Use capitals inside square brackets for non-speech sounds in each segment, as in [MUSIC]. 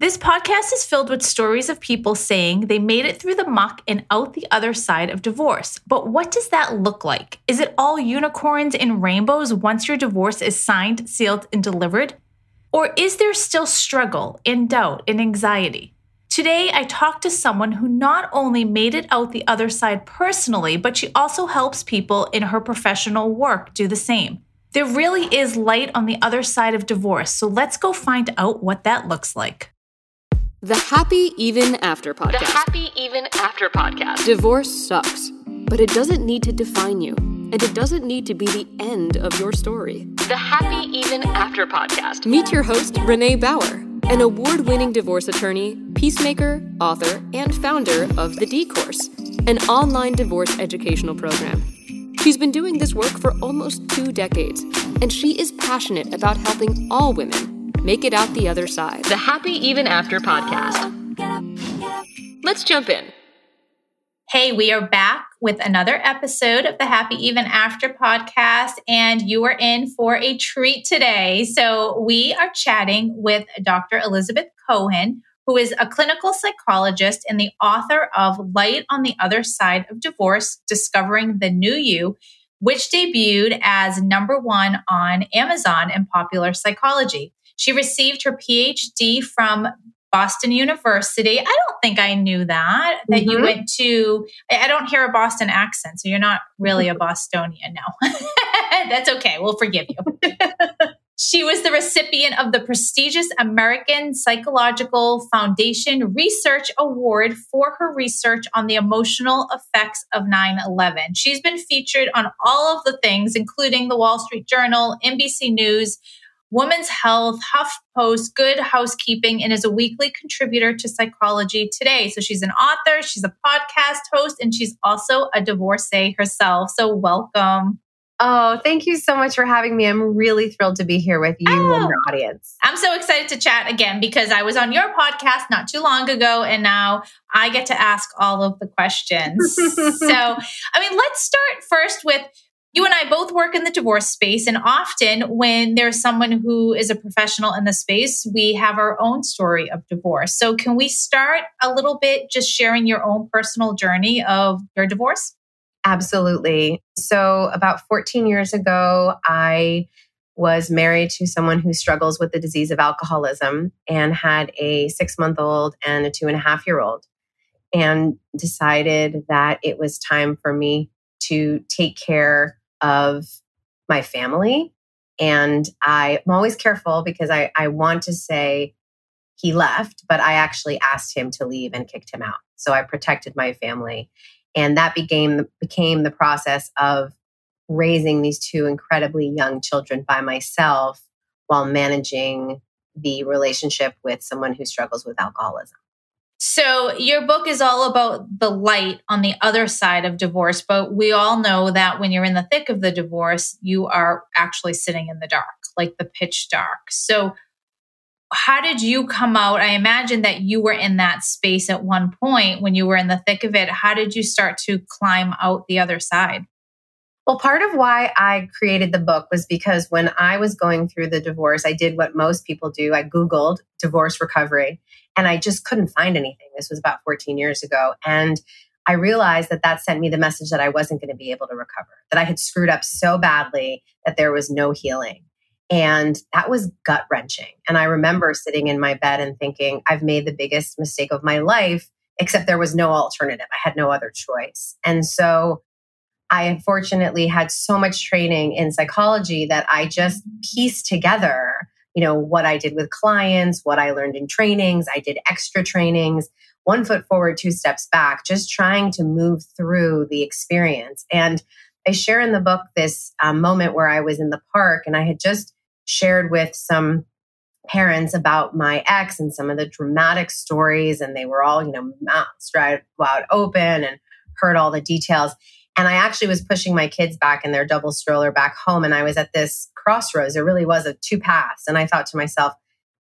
This podcast is filled with stories of people saying they made it through the muck and out the other side of divorce. But what does that look like? Is it all unicorns and rainbows once your divorce is signed, sealed, and delivered? Or is there still struggle and doubt and anxiety? Today, I talked to someone who not only made it out the other side personally, but she also helps people in her professional work do the same. There really is light on the other side of divorce, so let's go find out what that looks like. The Happy Even After podcast. The Happy Even After podcast. Divorce sucks, but it doesn't need to define you, and it doesn't need to be the end of your story. The Happy Even After podcast. Meet your host, Renee Bauer, an award winning divorce attorney, peacemaker, author, and founder of The D Course, an online divorce educational program. She's been doing this work for almost two decades, and she is passionate about helping all women make it out the other side. The Happy Even After podcast. Let's jump in. Hey, we are back with another episode of the Happy Even After podcast, and you are in for a treat today. So, we are chatting with Dr. Elizabeth Cohen, who is a clinical psychologist and the author of Light on the Other Side of Divorce Discovering the New You, which debuted as number one on Amazon in popular psychology. She received her PhD from Boston University. I don't think I knew that, that mm-hmm. you went to, I don't hear a Boston accent, so you're not really a [LAUGHS] Bostonian No, [LAUGHS] That's okay. We'll forgive you. [LAUGHS] she was the recipient of the prestigious American Psychological Foundation Research Award for her research on the emotional effects of 9 11. She's been featured on all of the things, including the Wall Street Journal, NBC News, Women's Health, HuffPost, Good Housekeeping, and is a weekly contributor to Psychology Today. So she's an author, she's a podcast host, and she's also a divorcee herself. So welcome. Oh, thank you so much for having me. I'm really thrilled to be here with you oh, and your audience. I'm so excited to chat again because I was on your podcast not too long ago, and now I get to ask all of the questions. [LAUGHS] so, I mean, let's start first with you and I both work in the divorce space. And often, when there's someone who is a professional in the space, we have our own story of divorce. So, can we start a little bit just sharing your own personal journey of your divorce? Absolutely. So, about 14 years ago, I was married to someone who struggles with the disease of alcoholism and had a six month old and a two and a half year old, and decided that it was time for me to take care of my family. And I, am always careful because I, I want to say he left, but I actually asked him to leave and kicked him out. So I protected my family. And that became, became the process of raising these two incredibly young children by myself while managing the relationship with someone who struggles with alcoholism. So, your book is all about the light on the other side of divorce, but we all know that when you're in the thick of the divorce, you are actually sitting in the dark, like the pitch dark. So, how did you come out? I imagine that you were in that space at one point when you were in the thick of it. How did you start to climb out the other side? Well, part of why I created the book was because when I was going through the divorce, I did what most people do. I Googled divorce recovery and I just couldn't find anything. This was about 14 years ago. And I realized that that sent me the message that I wasn't going to be able to recover, that I had screwed up so badly that there was no healing. And that was gut wrenching. And I remember sitting in my bed and thinking, I've made the biggest mistake of my life, except there was no alternative. I had no other choice. And so I unfortunately had so much training in psychology that I just pieced together, you know, what I did with clients, what I learned in trainings. I did extra trainings, one foot forward, two steps back, just trying to move through the experience. And I share in the book this um, moment where I was in the park and I had just shared with some parents about my ex and some of the dramatic stories and they were all you know mouths wide open and heard all the details and I actually was pushing my kids back in their double stroller back home. And I was at this crossroads. There really was a two paths. And I thought to myself,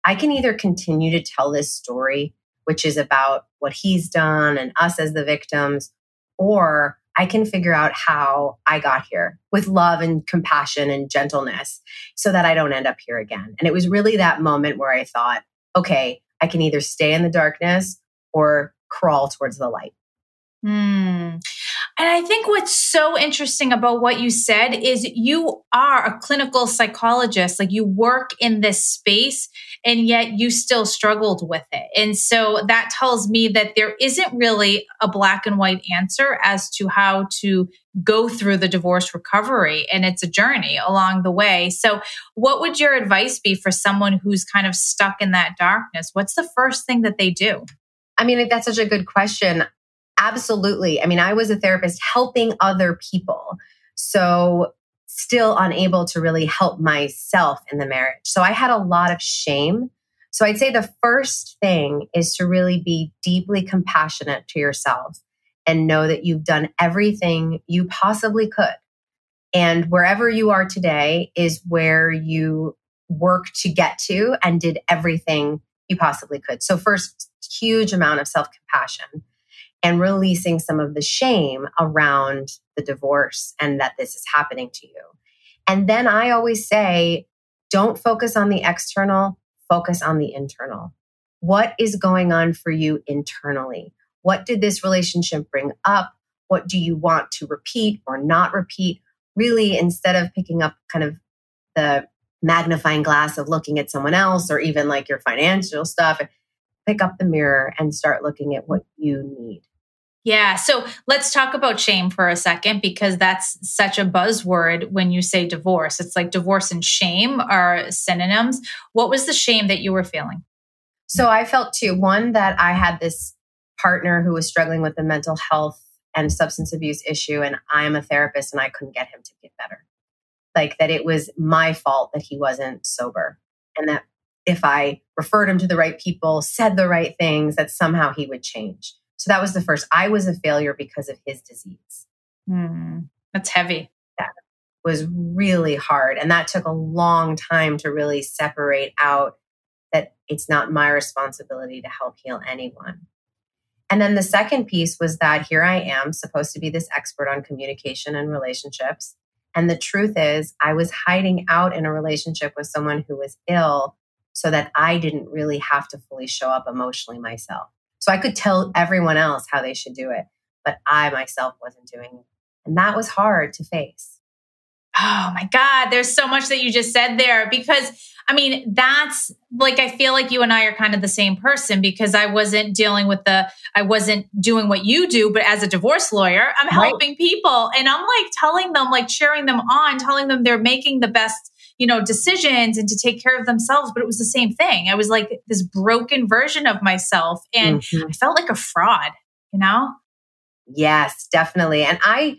I can either continue to tell this story, which is about what he's done and us as the victims, or I can figure out how I got here with love and compassion and gentleness so that I don't end up here again. And it was really that moment where I thought, okay, I can either stay in the darkness or crawl towards the light. Hmm. And I think what's so interesting about what you said is you are a clinical psychologist, like you work in this space, and yet you still struggled with it. And so that tells me that there isn't really a black and white answer as to how to go through the divorce recovery. And it's a journey along the way. So, what would your advice be for someone who's kind of stuck in that darkness? What's the first thing that they do? I mean, that's such a good question. Absolutely. I mean, I was a therapist helping other people. So, still unable to really help myself in the marriage. So, I had a lot of shame. So, I'd say the first thing is to really be deeply compassionate to yourself and know that you've done everything you possibly could. And wherever you are today is where you work to get to and did everything you possibly could. So, first, huge amount of self compassion and releasing some of the shame around the divorce and that this is happening to you. And then I always say, don't focus on the external, focus on the internal. What is going on for you internally? What did this relationship bring up? What do you want to repeat or not repeat? Really, instead of picking up kind of the magnifying glass of looking at someone else or even like your financial stuff, pick up the mirror and start looking at what you need. Yeah. So let's talk about shame for a second because that's such a buzzword when you say divorce. It's like divorce and shame are synonyms. What was the shame that you were feeling? So I felt too, one, that I had this partner who was struggling with a mental health and substance abuse issue, and I'm a therapist and I couldn't get him to get better. Like that it was my fault that he wasn't sober and that if I referred him to the right people, said the right things, that somehow he would change. So that was the first. I was a failure because of his disease. Mm, that's heavy. That was really hard. And that took a long time to really separate out that it's not my responsibility to help heal anyone. And then the second piece was that here I am, supposed to be this expert on communication and relationships. And the truth is, I was hiding out in a relationship with someone who was ill so that I didn't really have to fully show up emotionally myself. So I could tell everyone else how they should do it, but I myself wasn't doing it. And that was hard to face. Oh my God, there's so much that you just said there because I mean, that's like, I feel like you and I are kind of the same person because I wasn't dealing with the, I wasn't doing what you do, but as a divorce lawyer, I'm helping right. people and I'm like telling them, like cheering them on, telling them they're making the best you know, decisions and to take care of themselves. But it was the same thing. I was like this broken version of myself and mm-hmm. I felt like a fraud, you know? Yes, definitely. And I,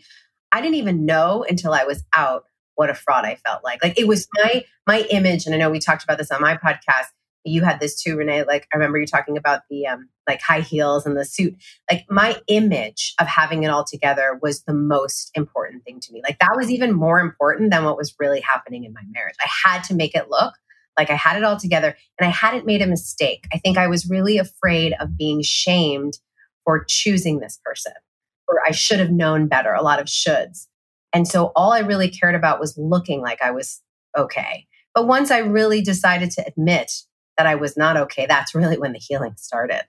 I didn't even know until I was out what a fraud I felt like. Like it was my my image, and I know we talked about this on my podcast you had this too, Renee. Like I remember you talking about the um, like high heels and the suit. Like my image of having it all together was the most important thing to me. Like that was even more important than what was really happening in my marriage. I had to make it look like I had it all together and I hadn't made a mistake. I think I was really afraid of being shamed for choosing this person, or I should have known better. A lot of shoulds. And so all I really cared about was looking like I was okay. But once I really decided to admit that I was not okay, that's really when the healing started.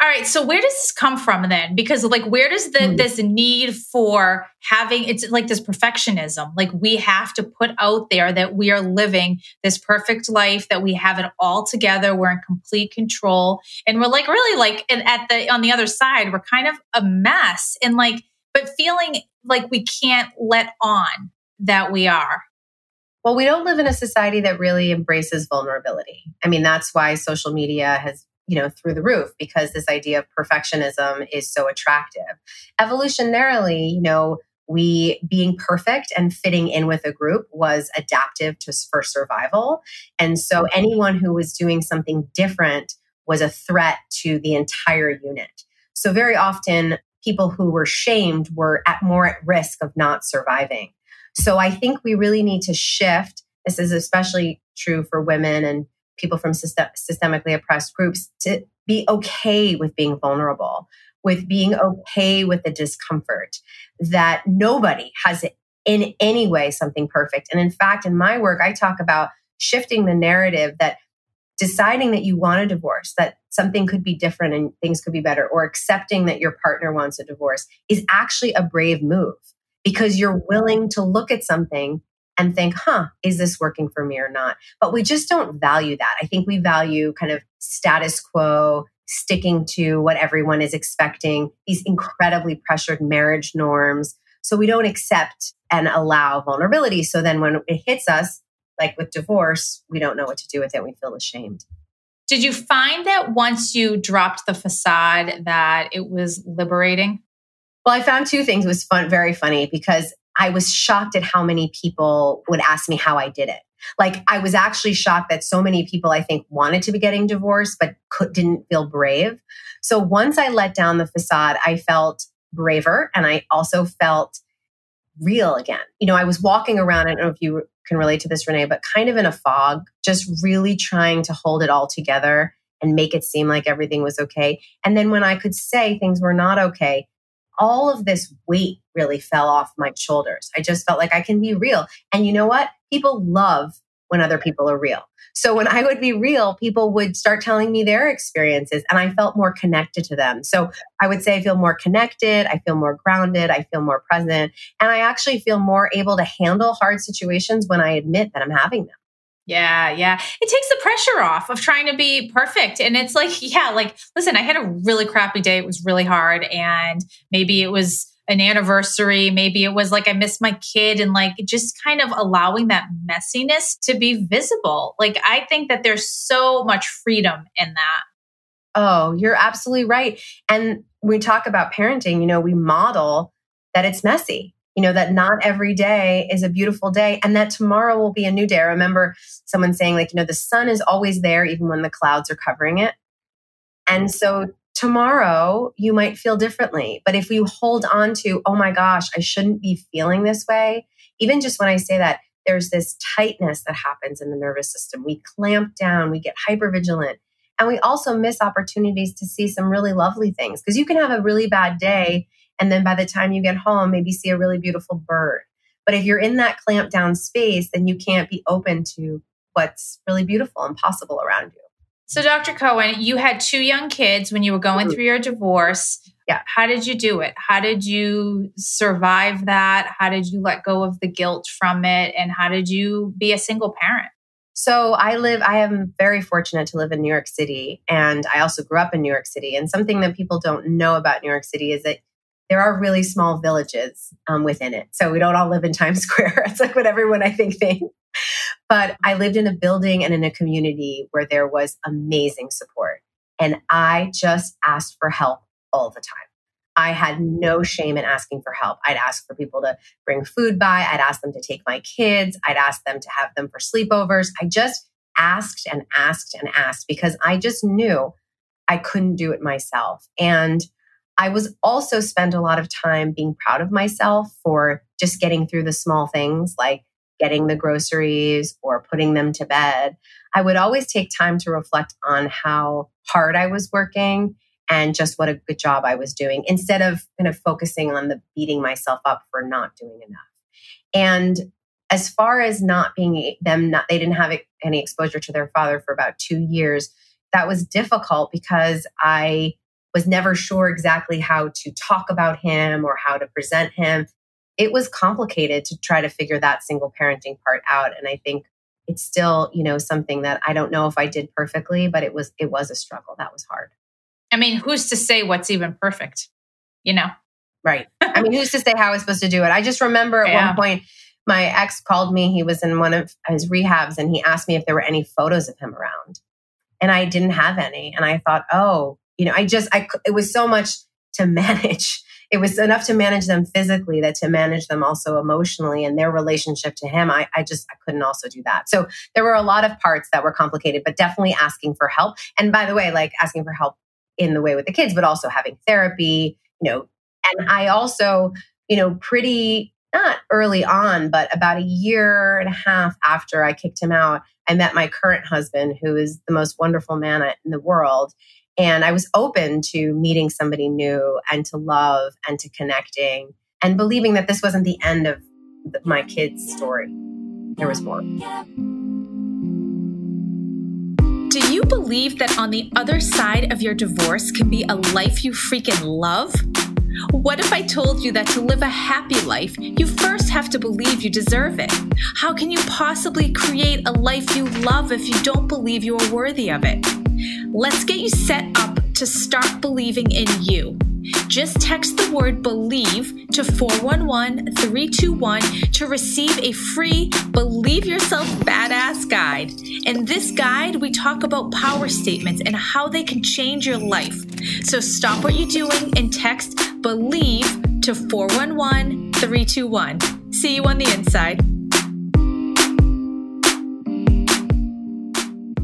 All right, so where does this come from then? Because like where does the mm. this need for having it's like this perfectionism. Like we have to put out there that we are living this perfect life, that we have it all together, we're in complete control. And we're like really like and at the on the other side, we're kind of a mess and like but feeling like we can't let on that we are. Well, we don't live in a society that really embraces vulnerability. I mean, that's why social media has, you know, through the roof because this idea of perfectionism is so attractive. Evolutionarily, you know, we being perfect and fitting in with a group was adaptive to for survival. And so anyone who was doing something different was a threat to the entire unit. So very often people who were shamed were at more at risk of not surviving. So I think we really need to shift. This is especially true for women and people from system- systemically oppressed groups to be okay with being vulnerable, with being okay with the discomfort, that nobody has in any way something perfect. And in fact, in my work, I talk about shifting the narrative that deciding that you want a divorce, that something could be different and things could be better, or accepting that your partner wants a divorce is actually a brave move because you're willing to look at something and think, huh, is this working for me or not? But we just don't value that. I think we value kind of status quo, sticking to what everyone is expecting, these incredibly pressured marriage norms. So we don't accept and allow vulnerability. So then when it hits us, like with divorce, we don't know what to do with it. We feel ashamed. Did you find that once you dropped the facade that it was liberating? Well, I found two things. It was fun, very funny because I was shocked at how many people would ask me how I did it. Like I was actually shocked that so many people I think wanted to be getting divorced but could, didn't feel brave. So once I let down the facade, I felt braver and I also felt real again. You know, I was walking around, I don't know if you can relate to this, Renee, but kind of in a fog, just really trying to hold it all together and make it seem like everything was okay. And then when I could say things were not okay, all of this weight really fell off my shoulders. I just felt like I can be real. And you know what? People love when other people are real. So when I would be real, people would start telling me their experiences and I felt more connected to them. So I would say I feel more connected, I feel more grounded, I feel more present, and I actually feel more able to handle hard situations when I admit that I'm having them. Yeah, yeah. It takes the pressure off of trying to be perfect. And it's like, yeah, like, listen, I had a really crappy day. It was really hard. And maybe it was an anniversary. Maybe it was like I missed my kid and like just kind of allowing that messiness to be visible. Like, I think that there's so much freedom in that. Oh, you're absolutely right. And we talk about parenting, you know, we model that it's messy you know that not every day is a beautiful day and that tomorrow will be a new day. I remember someone saying like you know the sun is always there even when the clouds are covering it. And so tomorrow you might feel differently but if you hold on to oh my gosh i shouldn't be feeling this way even just when i say that there's this tightness that happens in the nervous system. We clamp down we get hyper vigilant and we also miss opportunities to see some really lovely things because you can have a really bad day and then by the time you get home, maybe see a really beautiful bird. But if you're in that clamped down space, then you can't be open to what's really beautiful and possible around you. So, Dr. Cohen, you had two young kids when you were going mm-hmm. through your divorce. Yeah. How did you do it? How did you survive that? How did you let go of the guilt from it? And how did you be a single parent? So I live, I am very fortunate to live in New York City. And I also grew up in New York City. And something that people don't know about New York City is that there are really small villages um, within it. So we don't all live in Times [LAUGHS] Square. it's like what everyone I think thinks. But I lived in a building and in a community where there was amazing support. And I just asked for help all the time. I had no shame in asking for help. I'd ask for people to bring food by. I'd ask them to take my kids. I'd ask them to have them for sleepovers. I just asked and asked and asked because I just knew I couldn't do it myself. And I was also spent a lot of time being proud of myself for just getting through the small things like getting the groceries or putting them to bed. I would always take time to reflect on how hard I was working and just what a good job I was doing instead of kind of focusing on the beating myself up for not doing enough. And as far as not being them not they didn't have any exposure to their father for about 2 years, that was difficult because I was never sure exactly how to talk about him or how to present him. It was complicated to try to figure that single parenting part out. And I think it's still, you know, something that I don't know if I did perfectly, but it was it was a struggle. That was hard. I mean, who's to say what's even perfect? You know? Right. I mean, who's to say how I was supposed to do it? I just remember at yeah. one point my ex called me. He was in one of his rehabs and he asked me if there were any photos of him around. And I didn't have any. And I thought, oh, you know, I just, I, it was so much to [LAUGHS] manage. It was enough to manage them physically that to manage them also emotionally and their relationship to him. I, I just, I couldn't also do that. So there were a lot of parts that were complicated, but definitely asking for help. And by the way, like asking for help in the way with the kids, but also having therapy, you know, and I also, you know, pretty not early on, but about a year and a half after I kicked him out, I met my current husband, who is the most wonderful man in the world. And I was open to meeting somebody new and to love and to connecting and believing that this wasn't the end of my kids' story. There was more. Do you believe that on the other side of your divorce can be a life you freaking love? What if I told you that to live a happy life, you first have to believe you deserve it? How can you possibly create a life you love if you don't believe you are worthy of it? Let's get you set up to start believing in you. Just text the word believe to 411 321 to receive a free Believe Yourself Badass guide. In this guide, we talk about power statements and how they can change your life. So stop what you're doing and text believe to 411 321. See you on the inside.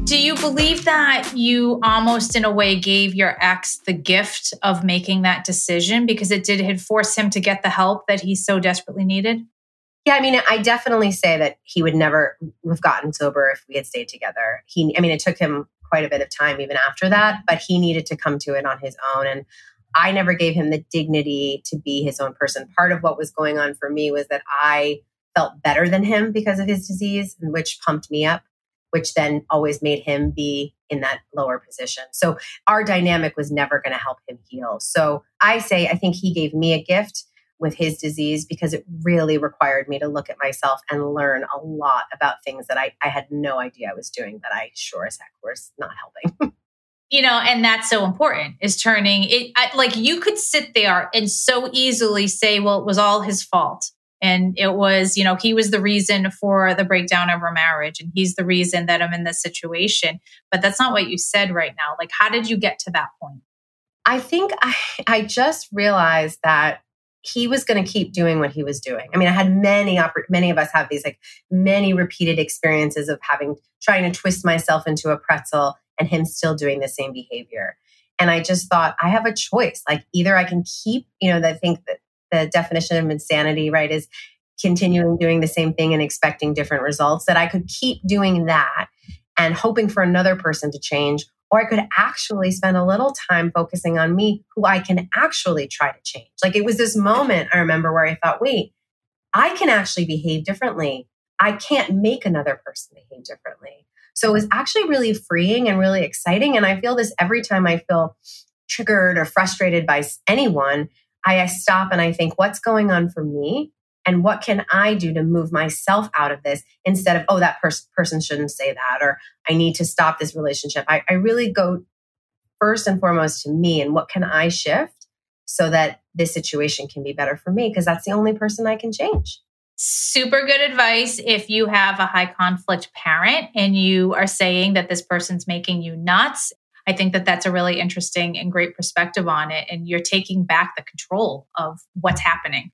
Do you believe that you almost, in a way, gave your ex the gift of making that decision because it did had force him to get the help that he so desperately needed? Yeah, I mean, I definitely say that he would never have gotten sober if we had stayed together. He, I mean, it took him quite a bit of time even after that, but he needed to come to it on his own. And I never gave him the dignity to be his own person. Part of what was going on for me was that I felt better than him because of his disease, which pumped me up which then always made him be in that lower position. So our dynamic was never going to help him heal. So I say, I think he gave me a gift with his disease because it really required me to look at myself and learn a lot about things that I, I had no idea I was doing that I sure as heck was not helping. [LAUGHS] you know and that's so important is turning it I, like you could sit there and so easily say well it was all his fault and it was you know he was the reason for the breakdown of our marriage and he's the reason that i'm in this situation. But that's not what you said right now. Like how did you get to that point? I think i, I just realized that he was going to keep doing what he was doing. I mean i had many many of us have these like many repeated experiences of having trying to twist myself into a pretzel and him still doing the same behavior. And i just thought i have a choice. Like either i can keep you know i think that the definition of insanity, right, is continuing doing the same thing and expecting different results, that I could keep doing that and hoping for another person to change. Or I could actually spend a little time focusing on me, who I can actually try to change. Like it was this moment I remember where I thought, wait, I can actually behave differently. I can't make another person behave differently. So it was actually really freeing and really exciting. And I feel this every time I feel triggered or frustrated by anyone I, stop and I think, what's going on for me? And what can I do to move myself out of this instead of, oh, that pers- person shouldn't say that, or I need to stop this relationship? I, I really go first and foremost to me and what can I shift so that this situation can be better for me? Because that's the only person I can change. Super good advice if you have a high conflict parent and you are saying that this person's making you nuts I think that that's a really interesting and great perspective on it. And you're taking back the control of what's happening.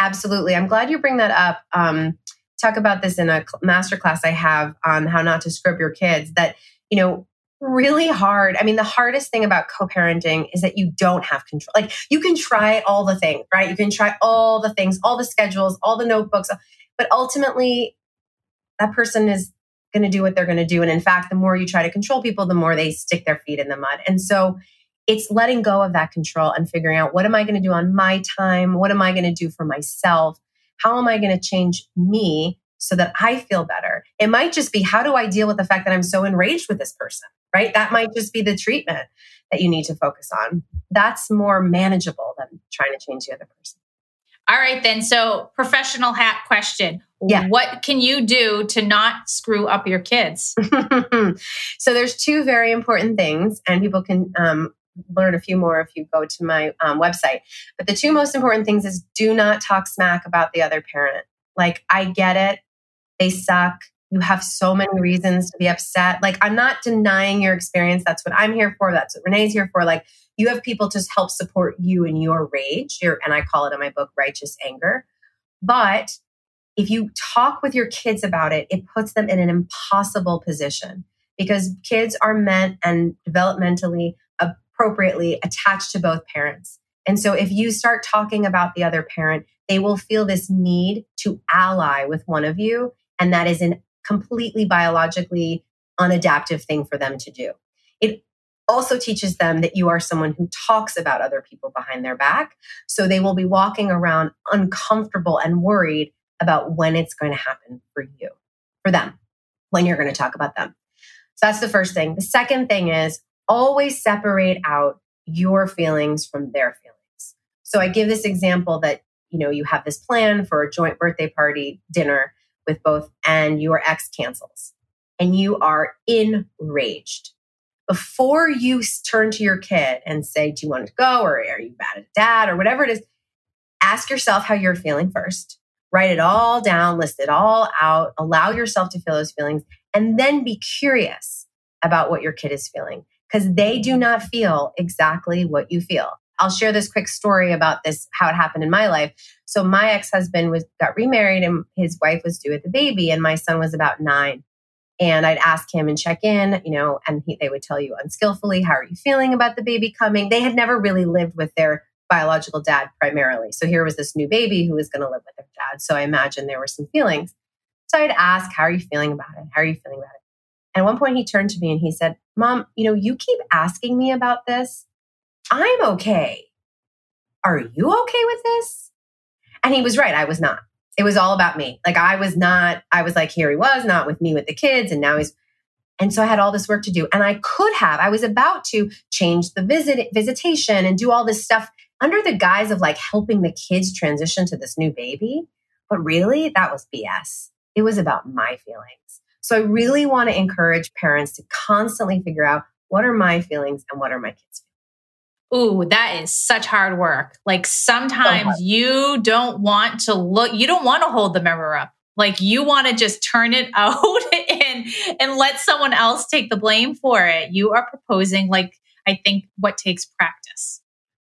Absolutely. I'm glad you bring that up. Um, talk about this in a master class I have on how not to scrub your kids. That, you know, really hard. I mean, the hardest thing about co parenting is that you don't have control. Like, you can try all the things, right? You can try all the things, all the schedules, all the notebooks, but ultimately, that person is going to do what they're going to do. And in fact, the more you try to control people, the more they stick their feet in the mud. And so it's letting go of that control and figuring out what am I going to do on my time? What am I going to do for myself? How am I going to change me so that I feel better? It might just be how do I deal with the fact that I'm so enraged with this person, right? That might just be the treatment that you need to focus on. That's more manageable than trying to change the other person. All right, then. So, professional hat question. Yeah. What can you do to not screw up your kids? [LAUGHS] so, there's two very important things, and people can um, learn a few more if you go to my um, website. But the two most important things is do not talk smack about the other parent. Like, I get it, they suck. You have so many reasons to be upset. Like, I'm not denying your experience. That's what I'm here for. That's what Renee's here for. Like, you have people to help support you in your rage, your, and I call it in my book righteous anger. But if you talk with your kids about it, it puts them in an impossible position because kids are meant and developmentally appropriately attached to both parents. And so if you start talking about the other parent, they will feel this need to ally with one of you. And that is a completely biologically unadaptive thing for them to do. It also teaches them that you are someone who talks about other people behind their back. So they will be walking around uncomfortable and worried about when it's going to happen for you, for them, when you're going to talk about them. So that's the first thing. The second thing is always separate out your feelings from their feelings. So I give this example that, you know, you have this plan for a joint birthday party dinner with both and your ex cancels and you are enraged. Before you turn to your kid and say, Do you want to go? Or are you mad at dad? Or whatever it is, ask yourself how you're feeling first. Write it all down, list it all out, allow yourself to feel those feelings, and then be curious about what your kid is feeling because they do not feel exactly what you feel. I'll share this quick story about this, how it happened in my life. So my ex-husband was got remarried and his wife was due with the baby and my son was about nine. And I'd ask him and check in, you know, and he, they would tell you unskillfully, how are you feeling about the baby coming? They had never really lived with their biological dad primarily. So here was this new baby who was going to live with their dad. So I imagine there were some feelings. So I'd ask, how are you feeling about it? How are you feeling about it? And at one point he turned to me and he said, Mom, you know, you keep asking me about this. I'm okay. Are you okay with this? And he was right. I was not. It was all about me. Like I was not, I was like, here he was, not with me with the kids. And now he's, and so I had all this work to do. And I could have, I was about to change the visit, visitation and do all this stuff under the guise of like helping the kids transition to this new baby. But really, that was BS. It was about my feelings. So I really want to encourage parents to constantly figure out what are my feelings and what are my kids'. Ooh, that is such hard work. Like sometimes so you don't want to look, you don't want to hold the mirror up. Like you want to just turn it [LAUGHS] out and and let someone else take the blame for it. You are proposing like I think what takes practice.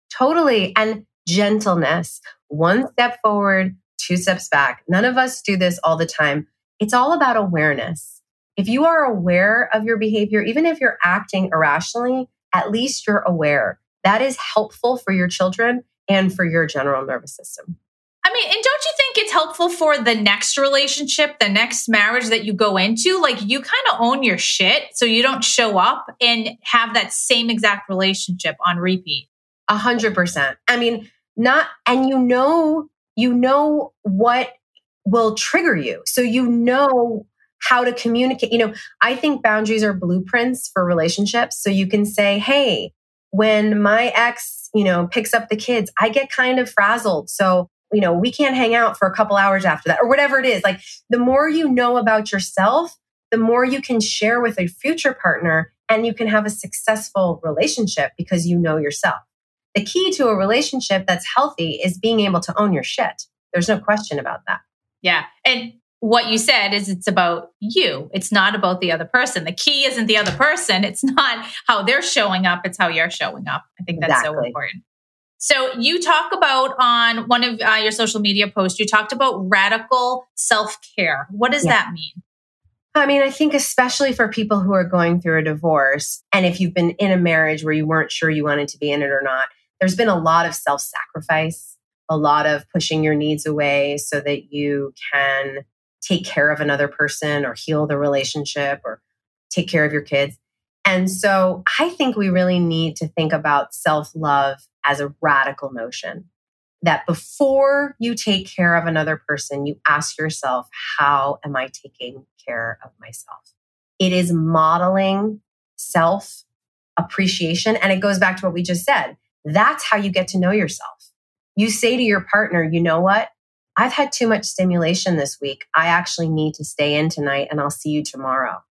Totally. And gentleness. One step forward, two steps back. None of us do this all the time. It's all about awareness. If you are aware of your behavior, even if you're acting irrationally, at least you're aware that is helpful for your children and for your general nervous system. I mean, and don't you think it's helpful for the next relationship, the next marriage that you go into? Like you kind of own your shit so you don't show up and have that same exact relationship on repeat. A hundred percent. I mean, not, and you know, you know what will trigger you. So you know how to communicate. You know, I think boundaries are blueprints for relationships. So you can say, Hey, when my ex, you know, picks up the kids, I get kind of frazzled. So, you know, we can't hang out for a couple hours after that or whatever it is. Like the more you know about yourself, the more you can share with a future partner and you can have a successful relationship because you know yourself. The key to a relationship that's healthy is being able to own your shit. There's no question about that. Yeah. And what you said is it's about you. It's not about the other person. The key isn't the other person. It's not how they're showing up. It's how you're showing up. I think that's exactly. so important. So you talk about on one of uh, your social media posts, you talked about radical self care. What does yeah. that mean? I mean, I think especially for people who are going through a divorce, and if you've been in a marriage where you weren't sure you wanted to be in it or not, there's been a lot of self sacrifice, a lot of pushing your needs away so that you can take care of another person or heal the relationship or take care of your kids. And so I think we really need to think about self love as a radical notion that before you take care of another person, you ask yourself, how am I taking care of myself? It is modeling self appreciation. And it goes back to what we just said. That's how you get to know yourself. You say to your partner, you know what? I've had too much stimulation this week. I actually need to stay in tonight and I'll see you tomorrow.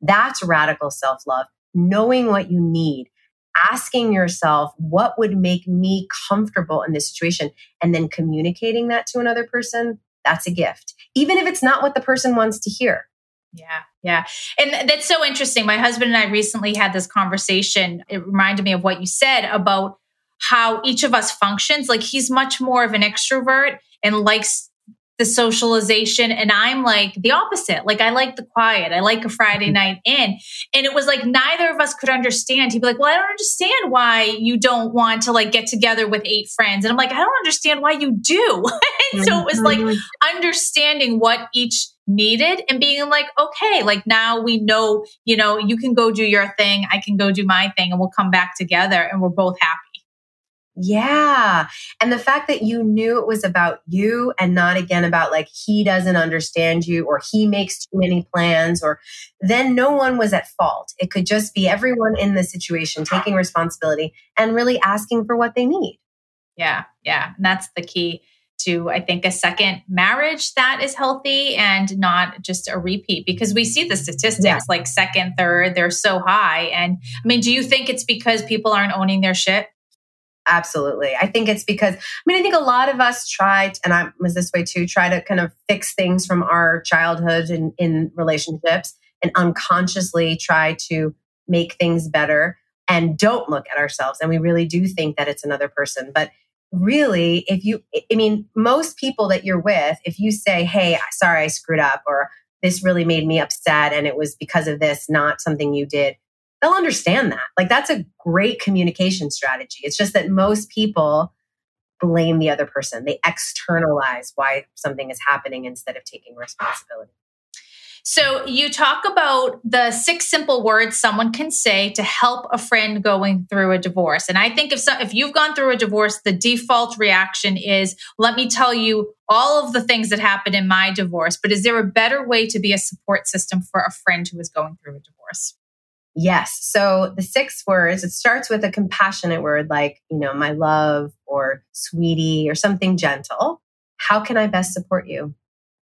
That's radical self love, knowing what you need, asking yourself, what would make me comfortable in this situation, and then communicating that to another person. That's a gift, even if it's not what the person wants to hear. Yeah, yeah. And that's so interesting. My husband and I recently had this conversation. It reminded me of what you said about how each of us functions. Like he's much more of an extrovert and likes the socialization and I'm like the opposite. Like I like the quiet. I like a Friday mm-hmm. night in. And it was like neither of us could understand. He'd be like, "Well, I don't understand why you don't want to like get together with eight friends." And I'm like, "I don't understand why you do." [LAUGHS] and so it was like understanding what each needed and being like, "Okay, like now we know, you know, you can go do your thing, I can go do my thing and we'll come back together and we're both happy." Yeah. And the fact that you knew it was about you and not again about like he doesn't understand you or he makes too many plans or then no one was at fault. It could just be everyone in the situation taking responsibility and really asking for what they need. Yeah. Yeah. And that's the key to I think a second marriage that is healthy and not just a repeat because we see the statistics yeah. like second, third, they're so high. And I mean, do you think it's because people aren't owning their shit? Absolutely. I think it's because, I mean, I think a lot of us tried, and I was this way too, try to kind of fix things from our childhood and in relationships and unconsciously try to make things better and don't look at ourselves. And we really do think that it's another person. But really, if you, I mean, most people that you're with, if you say, hey, sorry, I screwed up, or this really made me upset and it was because of this, not something you did, they'll understand that. Like that's a great communication strategy. It's just that most people blame the other person. They externalize why something is happening instead of taking responsibility. So you talk about the six simple words someone can say to help a friend going through a divorce. And I think if so, if you've gone through a divorce, the default reaction is, let me tell you all of the things that happened in my divorce. But is there a better way to be a support system for a friend who is going through a divorce? Yes. So the six words, it starts with a compassionate word like, you know, my love or sweetie or something gentle. How can I best support you?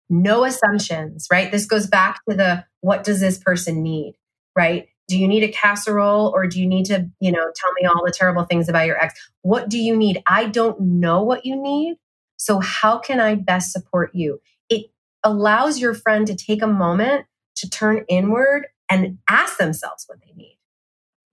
No assumptions, right? This goes back to the what does this person need, right? Do you need a casserole or do you need to, you know, tell me all the terrible things about your ex? What do you need? I don't know what you need. So how can I best support you? It allows your friend to take a moment to turn inward and ask themselves what they need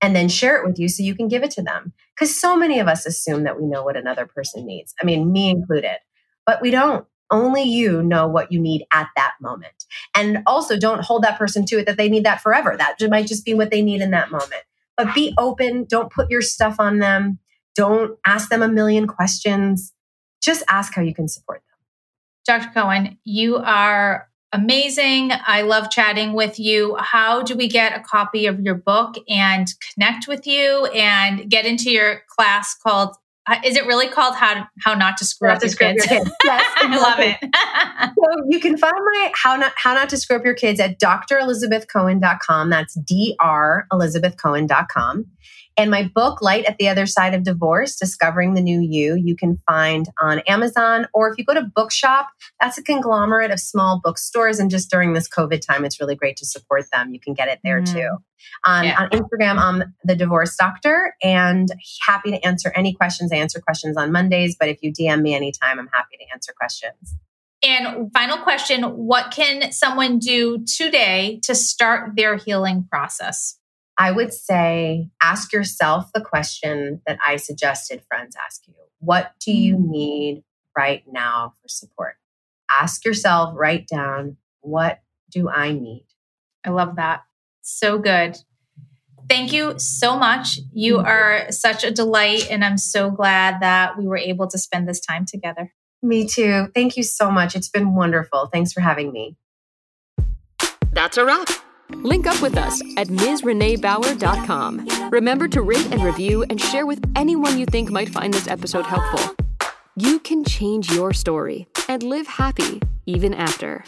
and then share it with you so you can give it to them. Because so many of us assume that we know what another person needs. I mean, me included, but we don't. Only you know what you need at that moment. And also don't hold that person to it that they need that forever. That might just be what they need in that moment. But be open. Don't put your stuff on them. Don't ask them a million questions. Just ask how you can support them. Dr. Cohen, you are amazing. I love chatting with you. How do we get a copy of your book and connect with you and get into your class called uh, is it really called how how not to screw up, to your, screw kids? your kids? [LAUGHS] Yes, I love it. [LAUGHS] so you can find my how not how not to screw up your kids at drelizabethcohen.com. That's drelizabethcohen.com. And my book, Light at the Other Side of Divorce Discovering the New You, you can find on Amazon. Or if you go to Bookshop, that's a conglomerate of small bookstores. And just during this COVID time, it's really great to support them. You can get it there mm. too. On, yeah. on Instagram, I'm the divorce doctor and happy to answer any questions. I answer questions on Mondays, but if you DM me anytime, I'm happy to answer questions. And final question What can someone do today to start their healing process? I would say ask yourself the question that I suggested friends ask you What do you mm. need right now for support? Ask yourself, write down, What do I need? I love that. So good. Thank you so much. You mm-hmm. are such a delight, and I'm so glad that we were able to spend this time together. Me too. Thank you so much. It's been wonderful. Thanks for having me. That's a wrap. Link up with us at MsReneeBauer.com. Remember to rate and review and share with anyone you think might find this episode helpful. You can change your story and live happy even after.